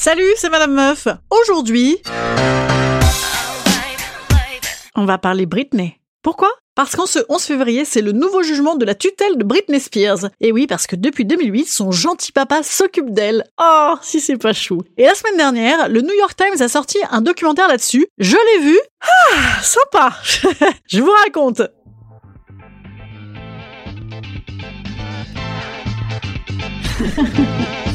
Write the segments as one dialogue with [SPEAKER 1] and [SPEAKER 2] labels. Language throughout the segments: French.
[SPEAKER 1] Salut, c'est Madame Meuf. Aujourd'hui, on va parler Britney. Pourquoi? Parce qu'en ce 11 février, c'est le nouveau jugement de la tutelle de Britney Spears. Et oui, parce que depuis 2008, son gentil papa s'occupe d'elle. Oh, si c'est pas chou. Et la semaine dernière, le New York Times a sorti un documentaire là-dessus. Je l'ai vu. Ah, sympa. Je vous raconte.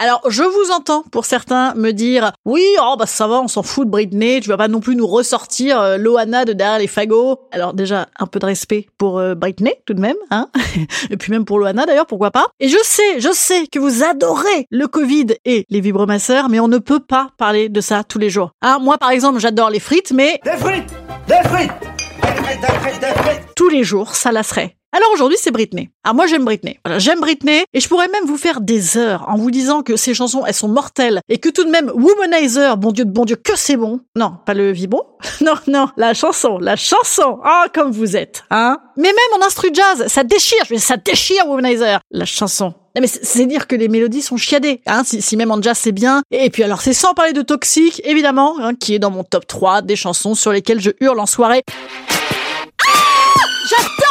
[SPEAKER 1] Alors, je vous entends pour certains me dire oui, oh bah ça va, on s'en fout de Britney, tu vas pas non plus nous ressortir euh, Loana de derrière les fagots. Alors déjà, un peu de respect pour euh, Britney tout de même, hein. Et puis même pour Loana d'ailleurs, pourquoi pas. Et je sais, je sais que vous adorez le Covid et les vibromasseurs, mais on ne peut pas parler de ça tous les jours. Hein Moi par exemple, j'adore les frites, mais
[SPEAKER 2] Des frites! Des frites! Des frites, des frites, des frites!
[SPEAKER 1] tous les jours, ça lasserait. Alors aujourd'hui, c'est Britney. Ah, moi, j'aime Britney. Voilà, j'aime Britney et je pourrais même vous faire des heures en vous disant que ces chansons, elles sont mortelles et que tout de même, Womanizer, bon Dieu de bon Dieu, que c'est bon. Non, pas le vibro. non, non, la chanson, la chanson. Ah, comme vous êtes, hein. Mais même en instru jazz, ça déchire. Je veux dire, ça déchire Womanizer. La chanson. Mais c'est dire que les mélodies sont chiadées, hein, si, même en jazz c'est bien. Et puis alors c'est sans parler de Toxic, évidemment, hein, qui est dans mon top 3 des chansons sur lesquelles je hurle en soirée. Cette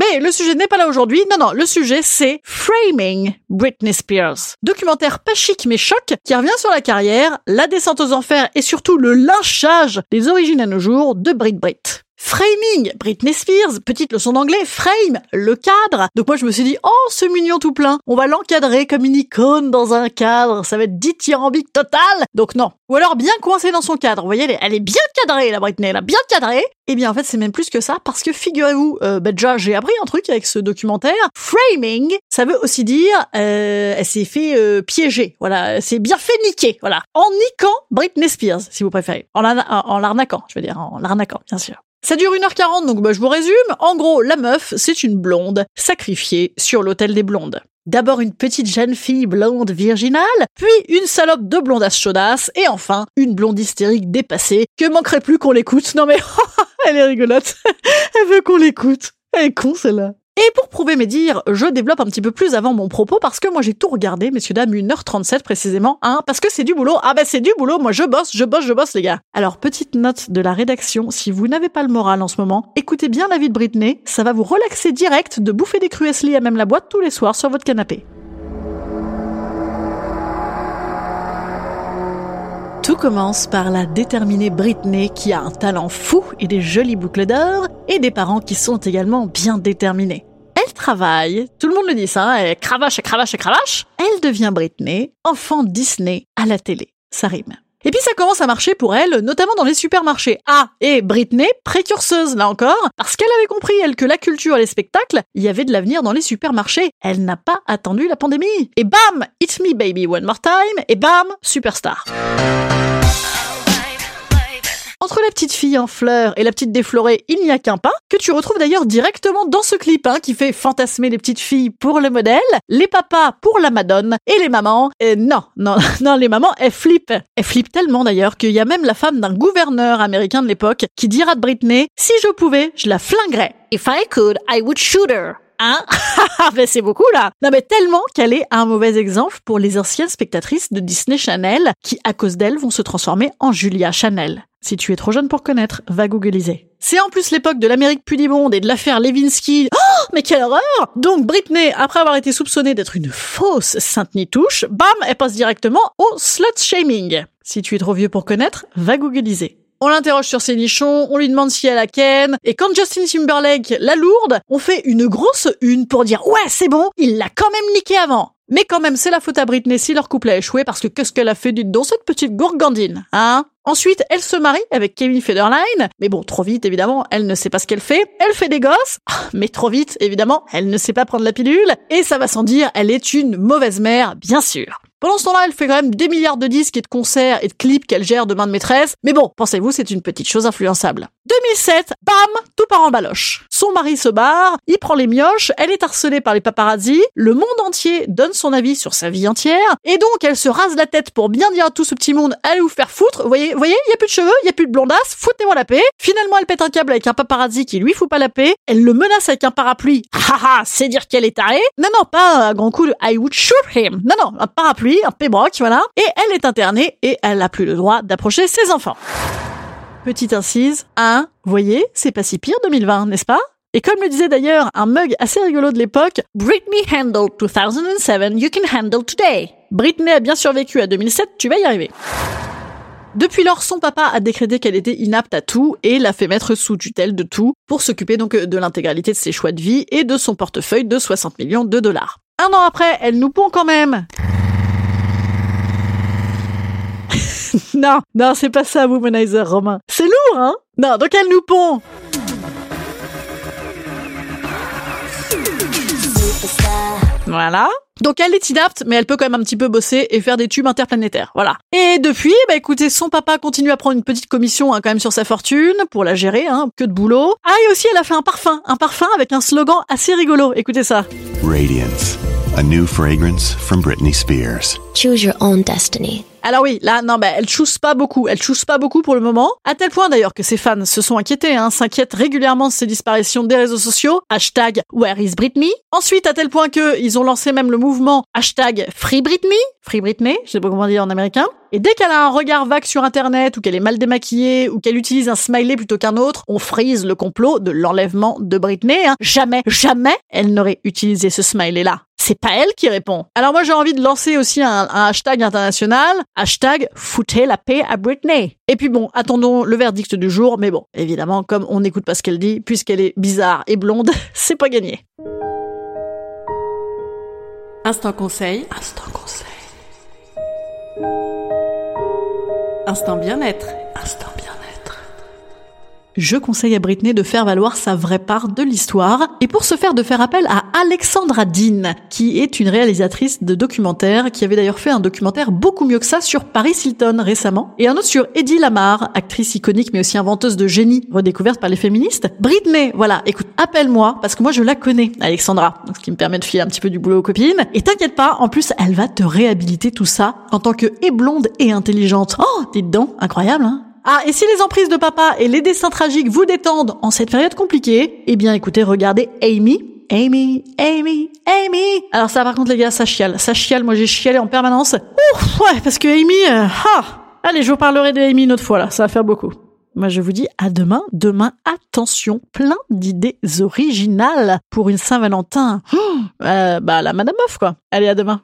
[SPEAKER 1] Mais le sujet n'est pas là aujourd'hui. Non, non, le sujet c'est Framing Britney Spears. Documentaire pas chic mais choc qui revient sur la carrière, la descente aux enfers et surtout le lynchage des origines à nos jours de Brit Brit. Framing, Britney Spears, petite leçon d'anglais, frame, le cadre. Donc moi je me suis dit, oh ce mignon tout plein, on va l'encadrer comme une icône dans un cadre, ça va être dithyrambique total. Donc non. Ou alors bien coincée dans son cadre, vous voyez, elle est, elle est bien cadrée la Britney, elle a bien cadré. Eh bien en fait c'est même plus que ça, parce que figurez-vous, euh, bah, déjà j'ai appris un truc avec ce documentaire, framing, ça veut aussi dire, euh, elle s'est fait euh, piéger, voilà, c'est bien fait niquer, voilà, en niquant Britney Spears, si vous préférez, en, en l'arnaquant, je veux dire, en l'arnaquant, bien sûr. Ça dure 1h40, donc bah, je vous résume. En gros, la meuf, c'est une blonde sacrifiée sur l'hôtel des blondes. D'abord une petite jeune fille blonde virginale, puis une salope de blondasse chaudasse, et enfin une blonde hystérique dépassée, que manquerait plus qu'on l'écoute. Non mais, elle est rigolote. Elle veut qu'on l'écoute. Elle est con celle-là. Et pour prouver mes dires, je développe un petit peu plus avant mon propos parce que moi j'ai tout regardé, messieurs dames, 1h37 précisément, hein, parce que c'est du boulot. Ah bah c'est du boulot, moi je bosse, je bosse, je bosse les gars. Alors petite note de la rédaction, si vous n'avez pas le moral en ce moment, écoutez bien la vie de Britney, ça va vous relaxer direct de bouffer des cruesli à même la boîte tous les soirs sur votre canapé. Tout commence par la déterminée Britney qui a un talent fou et des jolies boucles d'or et des parents qui sont également bien déterminés. Elle travaille, tout le monde le dit ça, hein, elle cravache, cravache, cravache. Elle devient Britney, enfant Disney à la télé. Ça rime. Et puis ça commence à marcher pour elle, notamment dans les supermarchés. Ah, et Britney, précurseuse là encore, parce qu'elle avait compris, elle, que la culture et les spectacles, il y avait de l'avenir dans les supermarchés. Elle n'a pas attendu la pandémie. Et bam, It's Me Baby One More Time, et bam, superstar. Entre la petite fille en fleurs et la petite déflorée, il n'y a qu'un pas, que tu retrouves d'ailleurs directement dans ce clip, hein, qui fait fantasmer les petites filles pour le modèle, les papas pour la madone, et les mamans, et non, non, non, les mamans, elles flippent. Elles flippent tellement d'ailleurs qu'il y a même la femme d'un gouverneur américain de l'époque qui dira de Britney, si je pouvais, je la flinguerais. If I could, I would shoot her. Hein? Mais c'est beaucoup là Non mais tellement qu'elle est un mauvais exemple pour les anciennes spectatrices de Disney Channel qui, à cause d'elle, vont se transformer en Julia Chanel. Si tu es trop jeune pour connaître, va googliser. C'est en plus l'époque de l'Amérique pudimonde et de l'affaire Levinsky. Oh, mais quelle horreur Donc Britney, après avoir été soupçonnée d'être une fausse sainte nitouche, bam, elle passe directement au slut shaming. Si tu es trop vieux pour connaître, va googliser. On l'interroge sur ses nichons, on lui demande si elle a Ken, et quand Justin Timberlake la lourde, on fait une grosse une pour dire ouais c'est bon, il l'a quand même niqué avant. Mais quand même, c'est la faute à Britney si leur couple a échoué parce que qu'est-ce qu'elle a fait du dans cette petite gourgandine, hein? Ensuite, elle se marie avec Kevin Federline, mais bon, trop vite évidemment, elle ne sait pas ce qu'elle fait. Elle fait des gosses, ah, mais trop vite évidemment, elle ne sait pas prendre la pilule, et ça va sans dire, elle est une mauvaise mère, bien sûr. Pendant ce temps-là, elle fait quand même des milliards de disques et de concerts et de clips qu'elle gère de main de maîtresse. Mais bon, pensez-vous, c'est une petite chose influençable. 2007, bam, tout part en baloche. Son mari se barre, il prend les mioches, elle est harcelée par les paparazzi, le monde entier donne son avis sur sa vie entière, et donc elle se rase la tête pour bien dire à tout ce petit monde, allez vous faire foutre, vous voyez, voyez, il y a plus de cheveux, il y a plus de blondasse, foutez-moi la paix. Finalement, elle pète un câble avec un paparazzi qui lui fout pas la paix, elle le menace avec un parapluie, haha, c'est dire qu'elle est tarée. Non, non, pas un grand coup de I would shoot him. Non, non, un parapluie, un pébroc, voilà. Et elle est internée et elle n'a plus le droit d'approcher ses enfants. Petite incise, hein, voyez, c'est pas si pire 2020, n'est-ce pas? Et comme le disait d'ailleurs un mug assez rigolo de l'époque, Britney handled 2007, you can handle today. Britney a bien survécu à 2007, tu vas y arriver. Depuis lors, son papa a décrété qu'elle était inapte à tout et l'a fait mettre sous tutelle de tout pour s'occuper donc de l'intégralité de ses choix de vie et de son portefeuille de 60 millions de dollars. Un an après, elle nous pond quand même. non, non, c'est pas ça, Womanizer Romain. C'est lourd, hein? Non, donc elle nous pond. Voilà. Donc elle est inapte, mais elle peut quand même un petit peu bosser et faire des tubes interplanétaires. Voilà. Et depuis, bah écoutez, son papa continue à prendre une petite commission hein, quand même sur sa fortune pour la gérer, hein, que de boulot. Ah et aussi elle a fait un parfum, un parfum avec un slogan assez rigolo. Écoutez ça.
[SPEAKER 3] Radiance, a new fragrance from Britney Spears.
[SPEAKER 4] Choose your own destiny.
[SPEAKER 1] Alors oui, là, non, bah, elle choose pas beaucoup. Elle choose pas beaucoup pour le moment. À tel point d'ailleurs que ses fans se sont inquiétés, hein, s'inquiètent régulièrement de ses disparitions des réseaux sociaux. Hashtag Where is Britney? Ensuite, à tel point que ils ont lancé même le mouvement hashtag Free Britney. Free Britney, je sais pas comment dire en américain. Et dès qu'elle a un regard vague sur internet, ou qu'elle est mal démaquillée, ou qu'elle utilise un smiley plutôt qu'un autre, on frise le complot de l'enlèvement de Britney. Hein. Jamais, jamais elle n'aurait utilisé ce smiley-là c'est pas elle qui répond. Alors moi j'ai envie de lancer aussi un, hashtag international, hashtag foutez la paix à Britney. Et puis bon, attendons le verdict du jour, mais bon, évidemment, comme on n'écoute pas ce qu'elle dit, puisqu'elle est bizarre et blonde, c'est pas gagné.
[SPEAKER 5] Instant conseil.
[SPEAKER 1] Instant conseil.
[SPEAKER 5] Instant bien-être.
[SPEAKER 1] Instant je conseille à Britney de faire valoir sa vraie part de l'histoire et pour ce faire de faire appel à Alexandra Dean, qui est une réalisatrice de documentaires, qui avait d'ailleurs fait un documentaire beaucoup mieux que ça sur Paris Hilton récemment, et un autre sur Eddie Lamar, actrice iconique mais aussi inventeuse de génie, redécouverte par les féministes. Britney, voilà, écoute, appelle-moi, parce que moi je la connais, Alexandra, ce qui me permet de filer un petit peu du boulot aux copines, et t'inquiète pas, en plus elle va te réhabiliter tout ça en tant que et blonde et intelligente. Oh, dites donc, incroyable, hein ah, et si les emprises de papa et les dessins tragiques vous détendent en cette période compliquée, eh bien écoutez, regardez Amy. Amy, Amy, Amy. Alors ça par contre les gars, ça chiale. Ça chiale, moi j'ai chialé en permanence. Ouf, ouais, parce que Amy... Euh, ah Allez, je vous parlerai de Amy une autre fois là, ça va faire beaucoup. Moi je vous dis à demain. Demain, attention, plein d'idées originales pour une Saint-Valentin. Oh, euh, bah la Madame Meuf quoi. Allez, à demain.